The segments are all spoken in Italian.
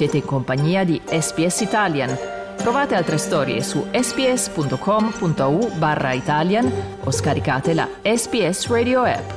Siete in compagnia di SPS Italian. Trovate altre storie su sps.com.au barra Italian o scaricate la SPS Radio app.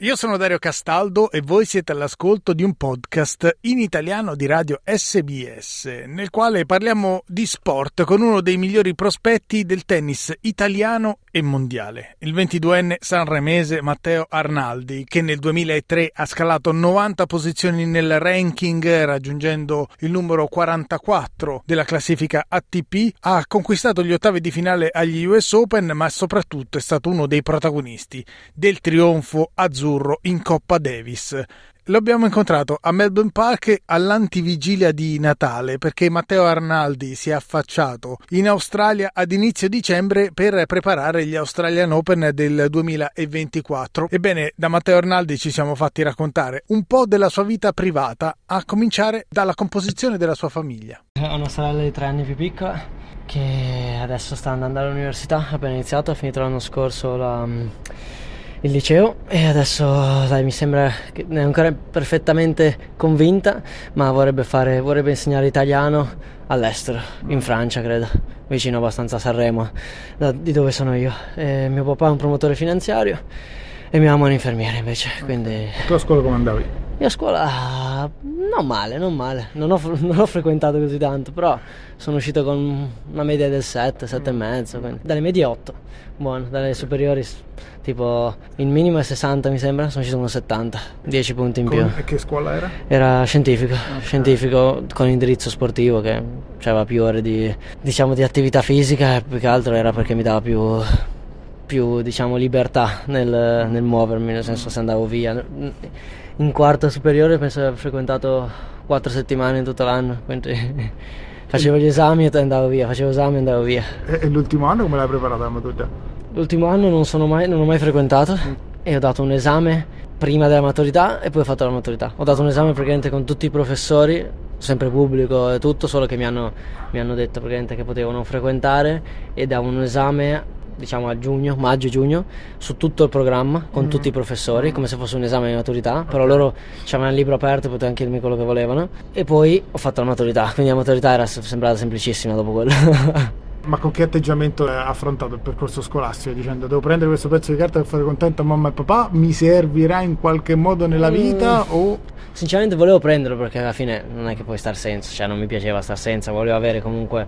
Io sono Dario Castaldo e voi siete all'ascolto di un podcast in italiano di radio SBS, nel quale parliamo di sport con uno dei migliori prospetti del tennis italiano e mondiale, il 22enne sanremese Matteo Arnaldi, che nel 2003 ha scalato 90 posizioni nel ranking, raggiungendo il numero 44 della classifica ATP, ha conquistato gli ottavi di finale agli US Open, ma soprattutto è stato uno dei protagonisti del trionfo azzurro in Coppa Davis. Lo abbiamo incontrato a Melbourne Park all'antivigilia di Natale perché Matteo Arnaldi si è affacciato in Australia ad inizio dicembre per preparare gli Australian Open del 2024. Ebbene, da Matteo Arnaldi ci siamo fatti raccontare un po' della sua vita privata, a cominciare dalla composizione della sua famiglia. Ho una sorella di tre anni più piccola che adesso sta andando all'università, ha appena iniziato, ha finito l'anno scorso la il liceo e adesso dai, mi sembra che è ancora perfettamente convinta, ma vorrebbe, fare, vorrebbe insegnare italiano all'estero, in Francia credo, vicino abbastanza a Sanremo, da, di dove sono io. E mio papà è un promotore finanziario e mia mamma è un infermiere invece, quindi... Tu a scuola come andavi? Io a scuola non male, non male, non ho, non ho frequentato così tanto, però sono uscito con una media del 7, 7 e mezzo, quindi dalle medie 8, buono, dalle superiori tipo il minimo è 60 mi sembra, sono uscito con 70, 10 punti in con, più. E che scuola era? Era scientifico, okay. scientifico con indirizzo sportivo che aveva più ore di, diciamo, di attività fisica e più che altro era perché mi dava più più diciamo libertà nel, nel, muovermi, nel senso se andavo via. In quarta superiore penso di aver frequentato quattro settimane in tutto l'anno, quindi facevo gli esami e andavo via, facevo esami e andavo via. E, l'ultimo anno come l'hai preparata la maturità? L'ultimo anno non, mai, non ho mai frequentato mm. e ho dato un esame prima della maturità e poi ho fatto la maturità. Ho dato un esame praticamente con tutti i professori, sempre pubblico e tutto, solo che mi hanno, mi hanno detto praticamente che potevo non frequentare e da un esame diciamo a giugno, maggio-giugno, su tutto il programma con mm. tutti i professori, come se fosse un esame di maturità, però loro avevano il libro aperto e potevano chiedermi quello che volevano. E poi ho fatto la maturità, quindi la maturità era sembrata semplicissima dopo quello. Ma con che atteggiamento hai affrontato il percorso scolastico? Dicendo devo prendere questo pezzo di carta per fare contento a mamma e papà, mi servirà in qualche modo nella vita mm. o... Sinceramente volevo prenderlo perché alla fine non è che puoi star senza, cioè non mi piaceva star senza, volevo avere comunque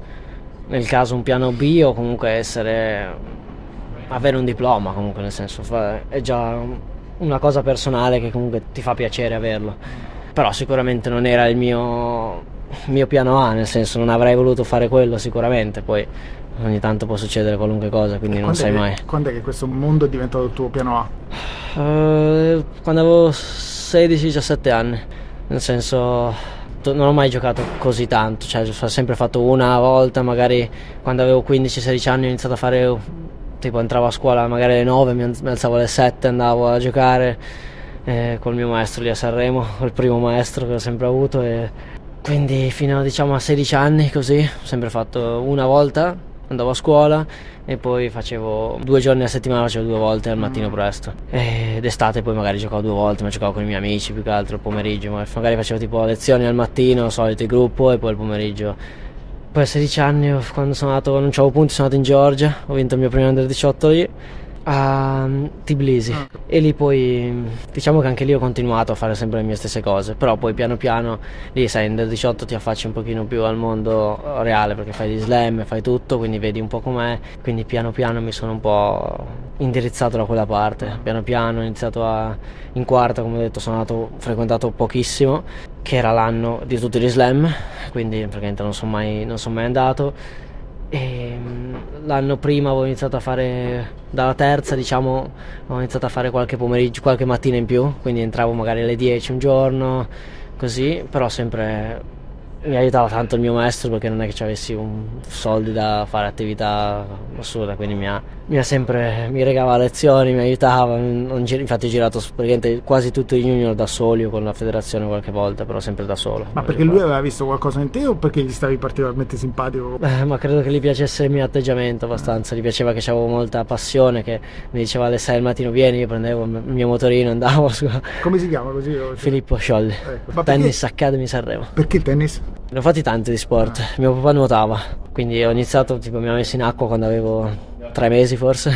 nel caso un piano B o comunque essere avere un diploma comunque nel senso è già una cosa personale che comunque ti fa piacere averlo. Però sicuramente non era il mio, mio piano A nel senso non avrei voluto fare quello sicuramente. Poi ogni tanto può succedere qualunque cosa quindi non sai che, mai. quando è che questo mondo è diventato il tuo piano A? Uh, quando avevo 16-17 anni. Nel senso non ho mai giocato così tanto, cioè ho sempre fatto una volta, magari quando avevo 15-16 anni ho iniziato a fare, tipo entravo a scuola magari alle 9, mi alzavo alle 7, andavo a giocare eh, col mio maestro lì a Sanremo, col primo maestro che ho sempre avuto e quindi fino diciamo a 16 anni così ho sempre fatto una volta andavo a scuola e poi facevo due giorni a settimana, facevo due volte al mattino mm. presto. E d'estate poi magari giocavo due volte, ma giocavo con i miei amici più che altro il pomeriggio, magari facevo tipo lezioni al mattino, solito il gruppo e poi il pomeriggio. Poi a 16 anni, quando sono andato, non avevo punti, sono andato in Georgia, ho vinto il mio primo under 18 lì a Tbilisi. Ah. e lì poi diciamo che anche lì ho continuato a fare sempre le mie stesse cose però poi piano piano lì sai nel 18 ti affacci un pochino più al mondo reale perché fai di slam fai tutto quindi vedi un po' com'è quindi piano piano mi sono un po' indirizzato da quella parte. Piano piano ho iniziato a in quarta come ho detto sono andato frequentato pochissimo che era l'anno di tutti gli slam quindi praticamente non sono mai, non sono mai andato e mm, l'anno prima avevo iniziato a fare dalla terza diciamo ho iniziato a fare qualche pomeriggio qualche mattina in più quindi entravo magari alle 10 un giorno così però sempre mi aiutava tanto il mio maestro perché non è che avessi un, soldi da fare attività assurda, quindi mi ha, mi ha sempre mi regava lezioni, mi aiutava. infatti ho girato praticamente quasi tutto i junior da soli o con la federazione qualche volta, però sempre da solo. Ma perché lui aveva visto qualcosa in te o perché gli stavi particolarmente simpatico? Eh, ma credo che gli piacesse il mio atteggiamento abbastanza, gli piaceva che avevo molta passione, che mi diceva alle 6 del mattino vieni, io prendevo il mio motorino, andavo. Su... Come si chiama così? Filippo Sciolli, ecco. Tennis Academy Sanremo. Perché tennis? Ne ho fatti tanti di sport, ah. mio papà nuotava, quindi ho iniziato, tipo mi ha messo in acqua quando avevo tre mesi forse.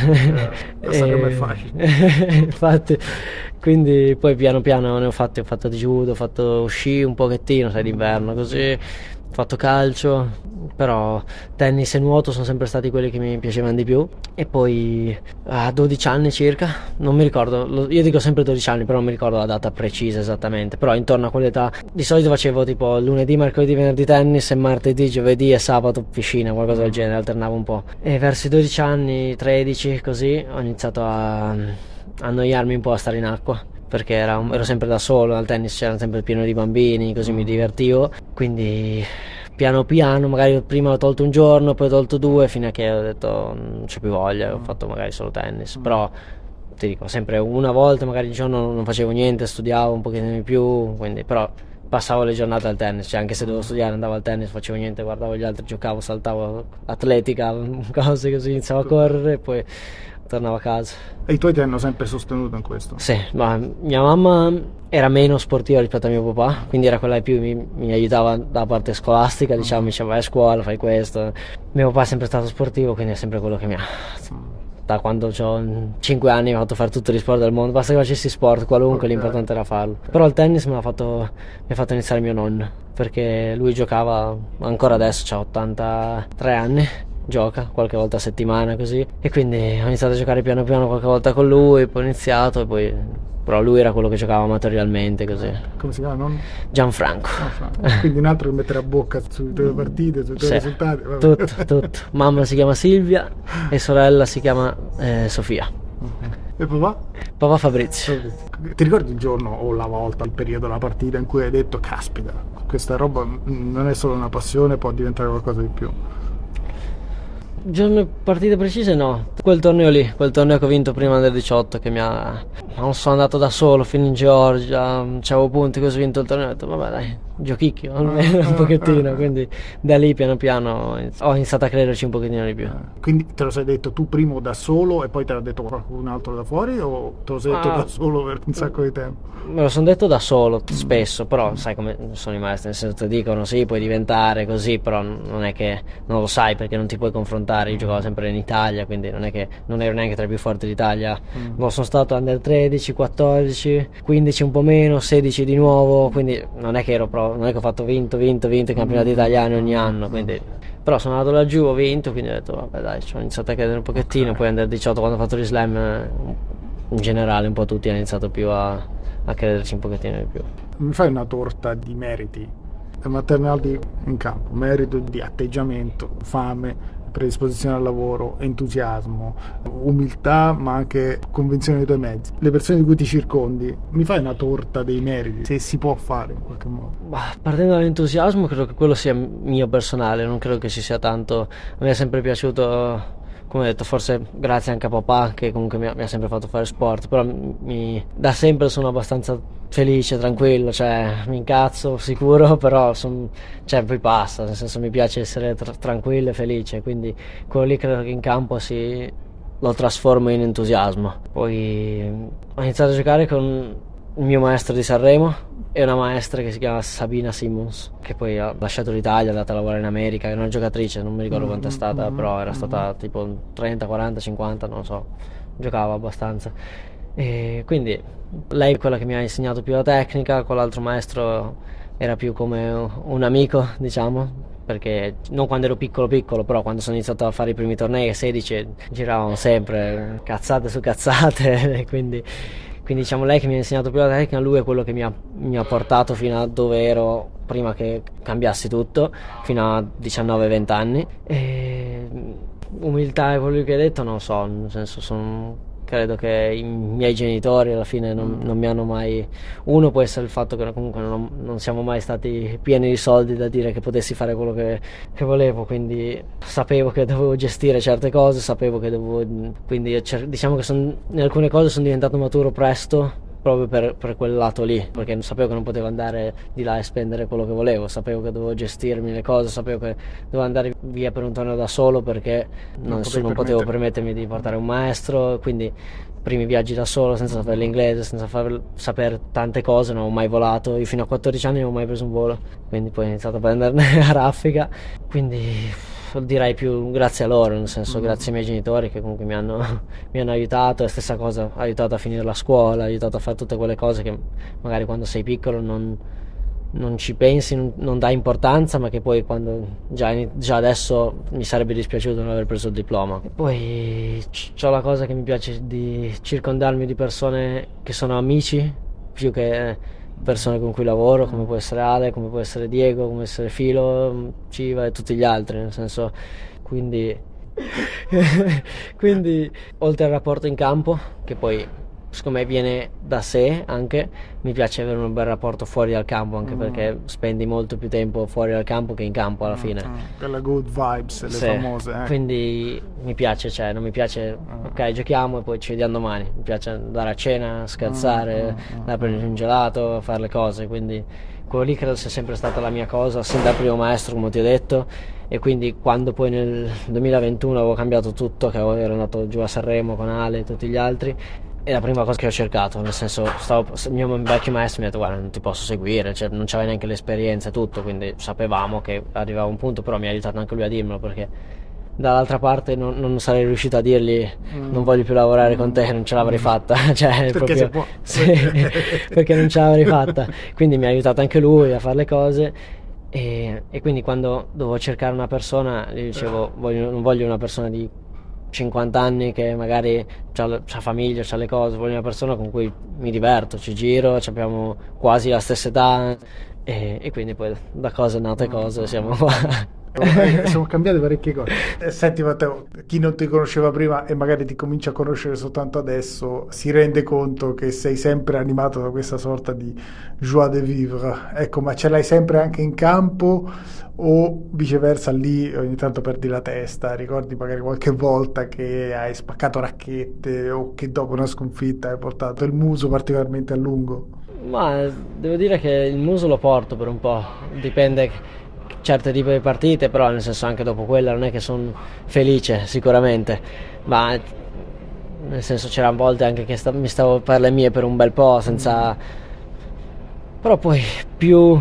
Eh, e... è facile. Infatti, quindi poi piano piano ne ho fatti, ho fatto di judo, ho fatto sci un pochettino, sai, d'inverno così ho fatto calcio, però tennis e nuoto sono sempre stati quelli che mi piacevano di più. E poi a 12 anni circa, non mi ricordo, io dico sempre 12 anni, però non mi ricordo la data precisa esattamente, però intorno a quell'età di solito facevo tipo lunedì, mercoledì, venerdì tennis e martedì, giovedì e sabato piscina, qualcosa del genere, alternavo un po'. E verso i 12 anni, 13 così, ho iniziato a annoiarmi un po' a stare in acqua perché era, ero sempre da solo, al tennis c'era sempre pieno di bambini, così mi divertivo, quindi piano piano, magari prima ho tolto un giorno, poi ho tolto due, fino a che ho detto non c'è più voglia, ho fatto magari solo tennis, però ti dico, sempre una volta magari il giorno non facevo niente, studiavo un pochettino di più, quindi però passavo le giornate al tennis, cioè anche se dovevo studiare andavo al tennis, facevo niente, guardavo gli altri, giocavo, saltavo atletica, cose così, iniziavo a correre e poi tornavo a casa. E i tuoi ti hanno sempre sostenuto in questo? Sì, ma mia mamma era meno sportiva rispetto a mio papà, quindi era quella che più mi, mi aiutava da parte scolastica, diciamo, mi diceva vai a scuola, fai questo. Mio papà è sempre stato sportivo, quindi è sempre quello che mi ha da quando ho 5 anni mi ha fatto fare tutti gli sport del mondo, basta che facessi sport, qualunque, okay. l'importante era farlo. Però il tennis mi ha fatto, mi ha fatto iniziare mio nonno, perché lui giocava ancora adesso, ha 83 anni gioca qualche volta a settimana così e quindi ho iniziato a giocare piano piano qualche volta con lui poi ho iniziato e poi però lui era quello che giocava amatorialmente così come si chiama? Non? Gianfranco, Gianfranco. quindi un altro che mettere a bocca sulle tue partite sui tuoi sì, risultati Vabbè. tutto, tutto mamma si chiama Silvia e sorella si chiama eh, Sofia okay. e papà? papà Fabrizio ti ricordi il giorno o la volta, il periodo della partita in cui hai detto caspita questa roba non è solo una passione può diventare qualcosa di più Giorno partite precise no, quel torneo lì, quel torneo che ho vinto prima del 18 che mi ha... Non sono andato da solo fino in Georgia, avevo punti così ho vinto il torneo, ho detto vabbè dai, giochicchio almeno un pochettino, quindi da lì piano piano ho iniziato a crederci un pochettino di più. Quindi te lo sei detto tu primo da solo e poi te l'ha detto qualcun altro da fuori o te lo sei detto ah, da solo per un sacco di tempo? Me lo sono detto da solo spesso, però sai come sono i maestri, nel senso ti dicono sì puoi diventare così, però non è che non lo sai perché non ti puoi confrontare, io giocavo sempre in Italia, quindi non è che non ero neanche tra i più forti d'Italia, mm. Boh, sono stato under 13, 14, 15 un po' meno, 16 di nuovo, quindi non è che ero proprio non è che ho fatto vinto, vinto, vinto i campionati mm. italiani ogni anno, quindi... però sono andato laggiù, ho vinto, quindi ho detto vabbè dai, ho iniziato a credere un pochettino, okay. poi under 18 quando ho fatto gli slam in generale un po' tutti hanno iniziato più a, a crederci un pochettino di più. Mi fai una torta di meriti? Maternaldi in campo, merito di atteggiamento, fame, predisposizione al lavoro, entusiasmo, umiltà, ma anche convenzione dei tuoi mezzi. Le persone di cui ti circondi, mi fai una torta dei meriti, se si può fare in qualche modo. Bah, partendo dall'entusiasmo, credo che quello sia mio personale, non credo che ci sia tanto. A me è sempre piaciuto come ho detto, forse grazie anche a papà che comunque mi ha, mi ha sempre fatto fare sport, però mi, da sempre sono abbastanza felice, tranquillo, cioè mi incazzo sicuro, però son, cioè, poi passa, nel senso mi piace essere tra- tranquillo e felice, quindi quello lì credo che in campo si, lo trasformo in entusiasmo. Poi ho iniziato a giocare con il mio maestro di Sanremo e una maestra che si chiama Sabina Simmons, che poi ha lasciato l'Italia, è andata a lavorare in America, è una giocatrice, non mi ricordo quanto è mm-hmm, stata, mm-hmm, però era stata tipo 30, 40, 50, non so, giocava abbastanza. E quindi lei è quella che mi ha insegnato più la tecnica, quell'altro maestro era più come un amico, diciamo, perché non quando ero piccolo piccolo, però quando sono iniziato a fare i primi tornei a 16 giravamo sempre cazzate su cazzate, quindi quindi diciamo lei che mi ha insegnato più la tecnica, lui è quello che mi ha, mi ha portato fino a dove ero prima che cambiassi tutto, fino a 19-20 anni. E umiltà è quello che hai detto, non so, nel senso sono credo che i miei genitori alla fine non, non, mi hanno mai uno può essere il fatto che comunque non, non, siamo mai stati pieni di soldi da dire che potessi fare quello che, che, volevo quindi sapevo che dovevo gestire certe cose sapevo che dovevo quindi diciamo che son, in alcune cose sono diventato maturo presto proprio per, per, quel lato lì, perché sapevo che non potevo andare di là e spendere quello che volevo, sapevo che dovevo gestirmi le cose, sapevo che dovevo andare via per un torneo da solo perché non, non, non potevo permettermi di portare un maestro, quindi primi viaggi da solo senza sapere l'inglese, senza far, sapere tante cose, non ho mai volato, io fino a 14 anni non ho mai preso un volo, quindi poi ho iniziato a prenderne a raffica, quindi direi più grazie a loro, nel senso mm. grazie ai miei genitori che comunque mi hanno, mi hanno aiutato, è stessa cosa, aiutato a finire la scuola, aiutato a fare tutte quelle cose che magari quando sei piccolo non, non ci pensi, non, non, dai importanza, ma che poi quando già, già, adesso mi sarebbe dispiaciuto non aver preso il diploma. E poi ho la cosa che mi piace di circondarmi di persone che sono amici più che persone con cui lavoro, come può essere Ale, come può essere Diego, come può essere Filo, Civa e tutti gli altri, nel senso, quindi, quindi oltre al rapporto in campo, che poi secondo me viene da sé anche mi piace avere un bel rapporto fuori dal campo anche mm. perché spendi molto più tempo fuori dal campo che in campo alla mm, fine mm. quella good vibes le sì. famose eh. quindi mi piace cioè non mi piace mm. ok giochiamo e poi ci vediamo domani mi piace andare a cena scherzare mm, mm, andare a prendere un gelato fare le cose quindi quello lì credo sia sempre stata la mia cosa sin dal primo maestro come ti ho detto e quindi quando poi nel 2021 avevo cambiato tutto che ero andato giù a Sanremo con Ale e tutti gli altri è la prima cosa che ho cercato, nel senso, stavo, il mio vecchio maestro mi ha detto guarda non ti posso seguire, cioè, non c'aveva neanche l'esperienza e tutto, quindi sapevamo che arrivava un punto, però mi ha aiutato anche lui a dirmelo perché dall'altra parte non, non sarei riuscito a dirgli mm. non voglio più lavorare mm. con te, non ce l'avrei mm. fatta, cioè, perché, proprio, sì, perché non ce l'avrei fatta, quindi mi ha aiutato anche lui a fare le cose e, e quindi quando dovevo cercare una persona gli dicevo voglio, non voglio una persona di 50 anni che magari ha famiglia, ha le cose, voglio una persona con cui mi diverto, ci giro, abbiamo quasi la stessa età e, e quindi poi da cose nate cose siamo qua. Sono cambiate parecchie cose. Eh, senti Matteo, chi non ti conosceva prima e magari ti comincia a conoscere soltanto adesso, si rende conto che sei sempre animato da questa sorta di joie de vivre. Ecco, ma ce l'hai sempre anche in campo o viceversa lì ogni tanto perdi la testa? Ricordi magari qualche volta che hai spaccato racchette o che dopo una sconfitta hai portato il muso particolarmente a lungo? Ma devo dire che il muso lo porto per un po', dipende certe tipi di partite, però nel senso anche dopo quella non è che sono felice sicuramente, ma nel senso c'erano volte anche che sta, mi stavo per le mie per un bel po' senza... però poi più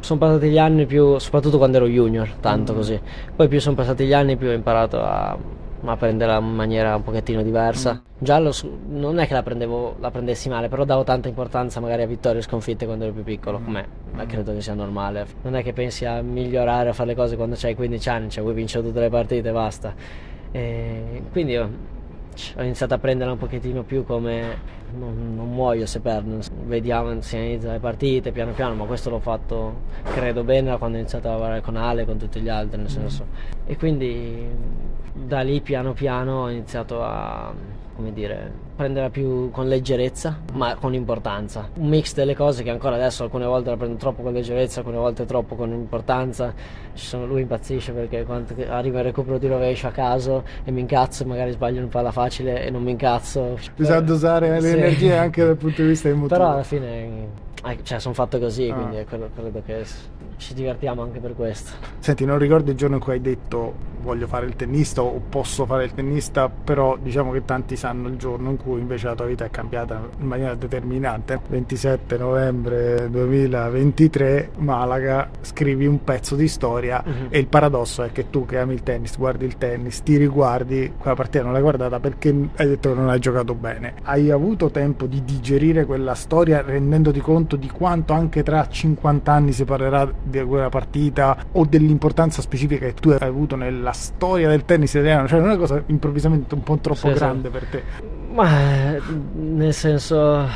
sono passati gli anni più, soprattutto quando ero junior, tanto mm. così, poi più sono passati gli anni più ho imparato a ma prenderla in maniera un pochettino diversa. Mm. Già lo, non è che la, prendevo, la prendessi male, però davo tanta importanza magari a vittorie e sconfitte quando ero più piccolo, mm. come mm. credo che sia normale. Non è che pensi a migliorare, a fare le cose quando hai 15 anni, cioè vuoi vincere tutte le partite e basta. E quindi io ho iniziato a prenderla un pochettino più come non, non muoio se perdo, vediamo, si inizia le partite piano piano, ma questo l'ho fatto credo bene da quando ho iniziato a lavorare con Ale e con tutti gli altri, nel senso. E quindi da lì piano piano ho iniziato a come dire, prenderla più con leggerezza, ma con importanza. Un mix delle cose che ancora adesso alcune volte la prendo troppo con leggerezza, alcune volte troppo con importanza. Sono, lui impazzisce perché quando arriva il recupero di rovescio a caso e mi incazzo, magari sbaglio un palla facile e non mi incazzo. Bisogna dosare sì. Energie anche dal punto di vista emotivo. Però alla fine eh, cioè, sono fatto così, ah. quindi credo che ci divertiamo anche per questo. Senti, non ricordi il giorno in cui hai detto voglio fare il tennista o posso fare il tennista, però diciamo che tanti sanno il giorno in cui invece la tua vita è cambiata in maniera determinante. 27 novembre 2023, Malaga, scrivi un pezzo di storia uh-huh. e il paradosso è che tu che ami il tennis, guardi il tennis, ti riguardi, quella partita non l'hai guardata perché hai detto che non hai giocato bene. Hai avuto tempo di digerire quella storia rendendoti conto di quanto anche tra 50 anni si parlerà di quella partita o dell'importanza specifica che tu hai avuto nella storia del tennis italiano, cioè non è una cosa improvvisamente un po' troppo sì, grande sì. per te. Ma nel senso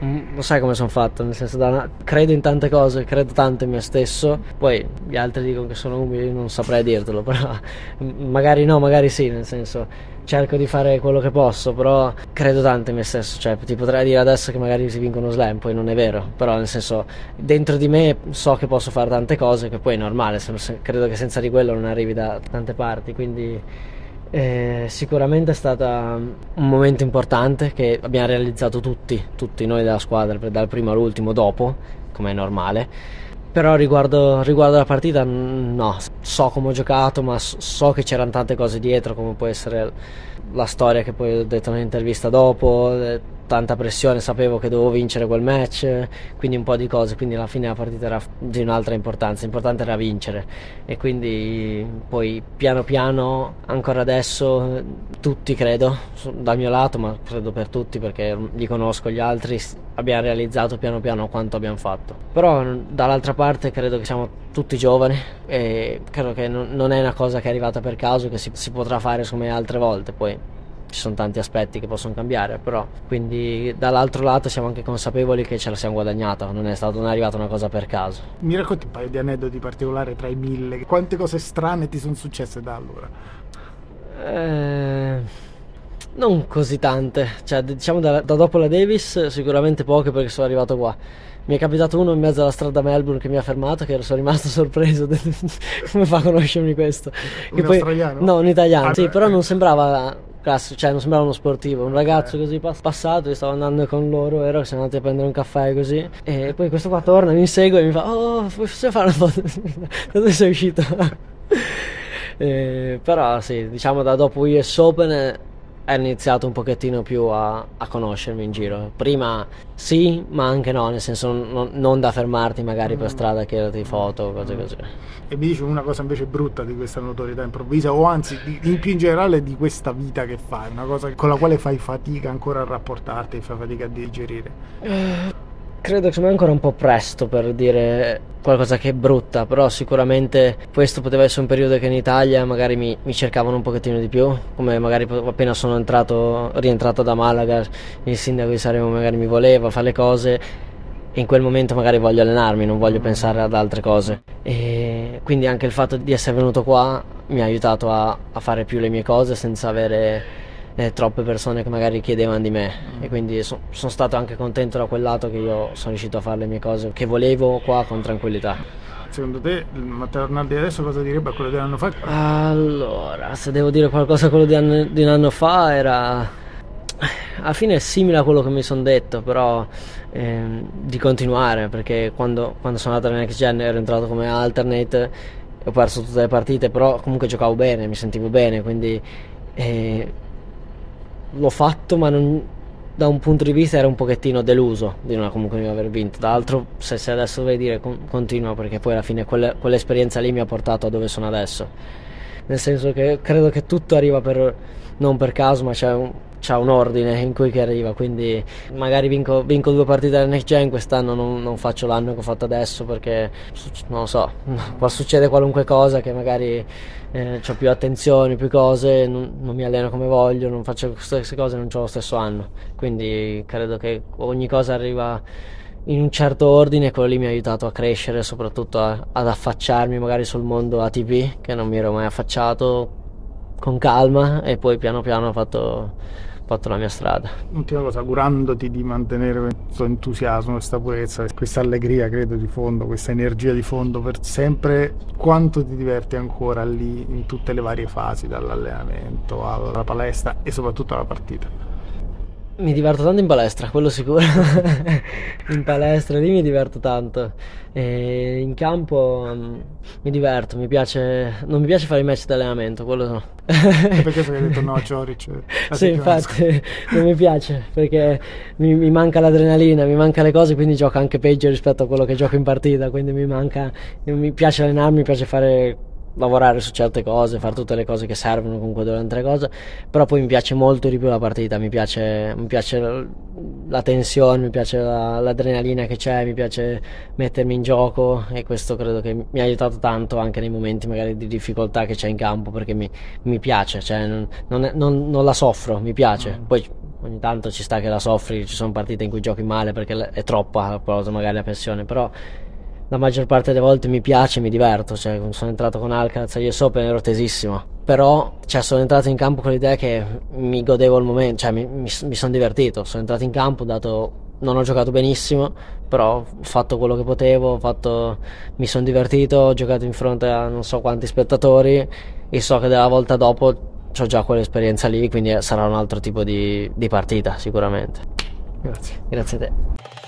lo sai come sono fatto, nel senso da, credo in tante cose, credo tanto in me stesso, poi gli altri dicono che sono umili, non saprei dirtelo, però magari no, magari sì, nel senso cerco di fare quello che posso, però credo tanto in me stesso, cioè ti potrei dire adesso che magari si vincono slam, poi non è vero, però nel senso dentro di me so che posso fare tante cose, che poi è normale, credo che senza di quello non arrivi da tante parti, quindi eh, sicuramente è stato un momento importante che abbiamo realizzato tutti, tutti noi della squadra, dal primo all'ultimo dopo, come è normale. Però riguardo, riguardo la partita, no, so come ho giocato, ma so che c'erano tante cose dietro, come può essere la storia che poi ho detto nell'intervista dopo, eh, tanta pressione, sapevo che dovevo vincere quel match, quindi un po' di cose, quindi alla fine la partita era di un'altra importanza, l'importante era vincere e quindi poi piano piano, ancora adesso, tutti credo, dal mio lato, ma credo per tutti perché li conosco gli altri, abbiamo realizzato piano piano quanto abbiamo fatto. Però dall'altra parte credo che siamo tutti giovani e credo che non è una cosa che è arrivata per caso, che si, si potrà fare come altre volte, poi ci sono tanti aspetti che possono cambiare, però quindi dall'altro lato siamo anche consapevoli che ce la siamo guadagnata, non è, stato, non è arrivata una cosa per caso. Mi racconti un paio di aneddoti particolari tra i mille, quante cose strane ti sono successe da allora? Eh, non così tante, cioè diciamo da, da dopo la Davis sicuramente poche perché sono arrivato qua mi è capitato uno in mezzo alla strada a Melbourne che mi ha fermato che sono rimasto sorpreso come fa a conoscermi questo un poi, australiano? no un italiano ah, sì beh. però non sembrava classico, cioè non sembrava uno sportivo, un ragazzo eh. così passato, io stavo andando con loro, ero, siamo andati a prendere un caffè così, e poi questo qua torna, mi segue e mi fa, oh, possiamo fare una foto? da dove sei uscito? eh, però sì, diciamo da dopo US Open ha iniziato un pochettino più a, a, conoscermi in giro. Prima sì, ma anche no, nel senso non, non da fermarti magari per mm. strada a chiederti foto, cose così. E mi dici una cosa invece brutta di questa notorietà improvvisa, o anzi di, di, più in generale di questa vita che fai, una cosa con la quale fai fatica ancora a rapportarti, fai fatica a digerire? Eh Credo che sia ancora un po' presto per dire qualcosa che è brutta, però sicuramente questo poteva essere un periodo che in Italia magari mi, mi cercavano un pochettino di più, come magari appena sono entrato, rientrato da Malaga, il sindaco di Sanremo magari mi voleva fare le cose e in quel momento magari voglio allenarmi, non voglio pensare ad altre cose. E quindi anche il fatto di essere venuto qua mi ha aiutato a, a fare più le mie cose senza avere eh, troppe persone che magari chiedevano di me mm. e quindi so, sono stato anche contento da quel lato che io sono riuscito a fare le mie cose che volevo qua con tranquillità. Secondo te il Matteo Arnaldi adesso cosa direbbe a quello di un anno fa? Allora, se devo dire qualcosa a quello di, anno, di un anno fa era... Alla fine è simile a quello che mi sono detto, però eh, di continuare, perché quando, quando sono andato Next Gen ero entrato come alternate, ho perso tutte le partite, però comunque giocavo bene, mi sentivo bene, quindi... Eh, l'ho fatto, ma non, da un punto di vista ero un pochettino deluso di non comunque non aver vinto. D'altro, se, se adesso devi dire, con, continuo perché poi alla fine quelle, quell'esperienza lì mi ha portato a dove sono adesso. Nel senso che credo che tutto arriva per, non per caso, ma c'è un, c'è un ordine in cui che arriva, quindi magari vinco, vinco due partite del next gen, quest'anno non, non, faccio l'anno che ho fatto adesso perché non lo so, può succedere qualunque cosa che magari eh, ho più attenzioni, più cose, non, non, mi alleno come voglio, non faccio queste cose, non ho lo stesso anno, quindi credo che ogni cosa arriva in un certo ordine e quello lì mi ha aiutato a crescere, soprattutto a, ad affacciarmi magari sul mondo ATP che non mi ero mai affacciato con calma e poi piano piano ho fatto fatto la mia strada. Ultima cosa, augurandoti di mantenere questo entusiasmo, questa purezza, questa allegria, credo, di fondo, questa energia di fondo per sempre, quanto ti diverti ancora lì in tutte le varie fasi, dall'allenamento alla palestra e soprattutto alla partita? Mi diverto tanto in palestra, quello sicuro. in palestra lì mi diverto tanto. E in campo um, mi diverto, mi piace. Non mi piace fare i match di allenamento, quello no. e perché hai detto no a Cioric? Sì, infatti non mi piace perché mi, mi, manca l'adrenalina, mi manca le cose, quindi gioco anche peggio rispetto a quello che gioco in partita. Quindi mi manca. Mi piace allenarmi, mi piace fare lavorare su certe cose, fare tutte le cose che servono comunque durante le cose, però poi mi piace molto di più la partita, mi piace, mi piace la tensione, mi piace la, l'adrenalina che c'è, mi piace mettermi in gioco e questo credo che mi ha aiutato tanto anche nei momenti magari di difficoltà che c'è in campo perché mi, mi piace, cioè non, non, non, non, la soffro, mi piace, mm. poi ogni tanto ci sta che la soffri, ci sono partite in cui giochi male perché è troppa cosa magari la pressione, però la maggior parte delle volte mi piace, mi diverto, cioè sono entrato con Alcaraz agli US Open ero tesissimo, però cioè, sono entrato in campo con l'idea che mi godevo il momento, cioè mi, mi, mi sono divertito, sono entrato in campo, dato, non ho giocato benissimo, però ho fatto quello che potevo, fatto, mi sono divertito, ho giocato in fronte a non so quanti spettatori e so che della volta dopo ho già quell'esperienza lì, quindi sarà un altro tipo di, di partita sicuramente. Grazie, grazie a te.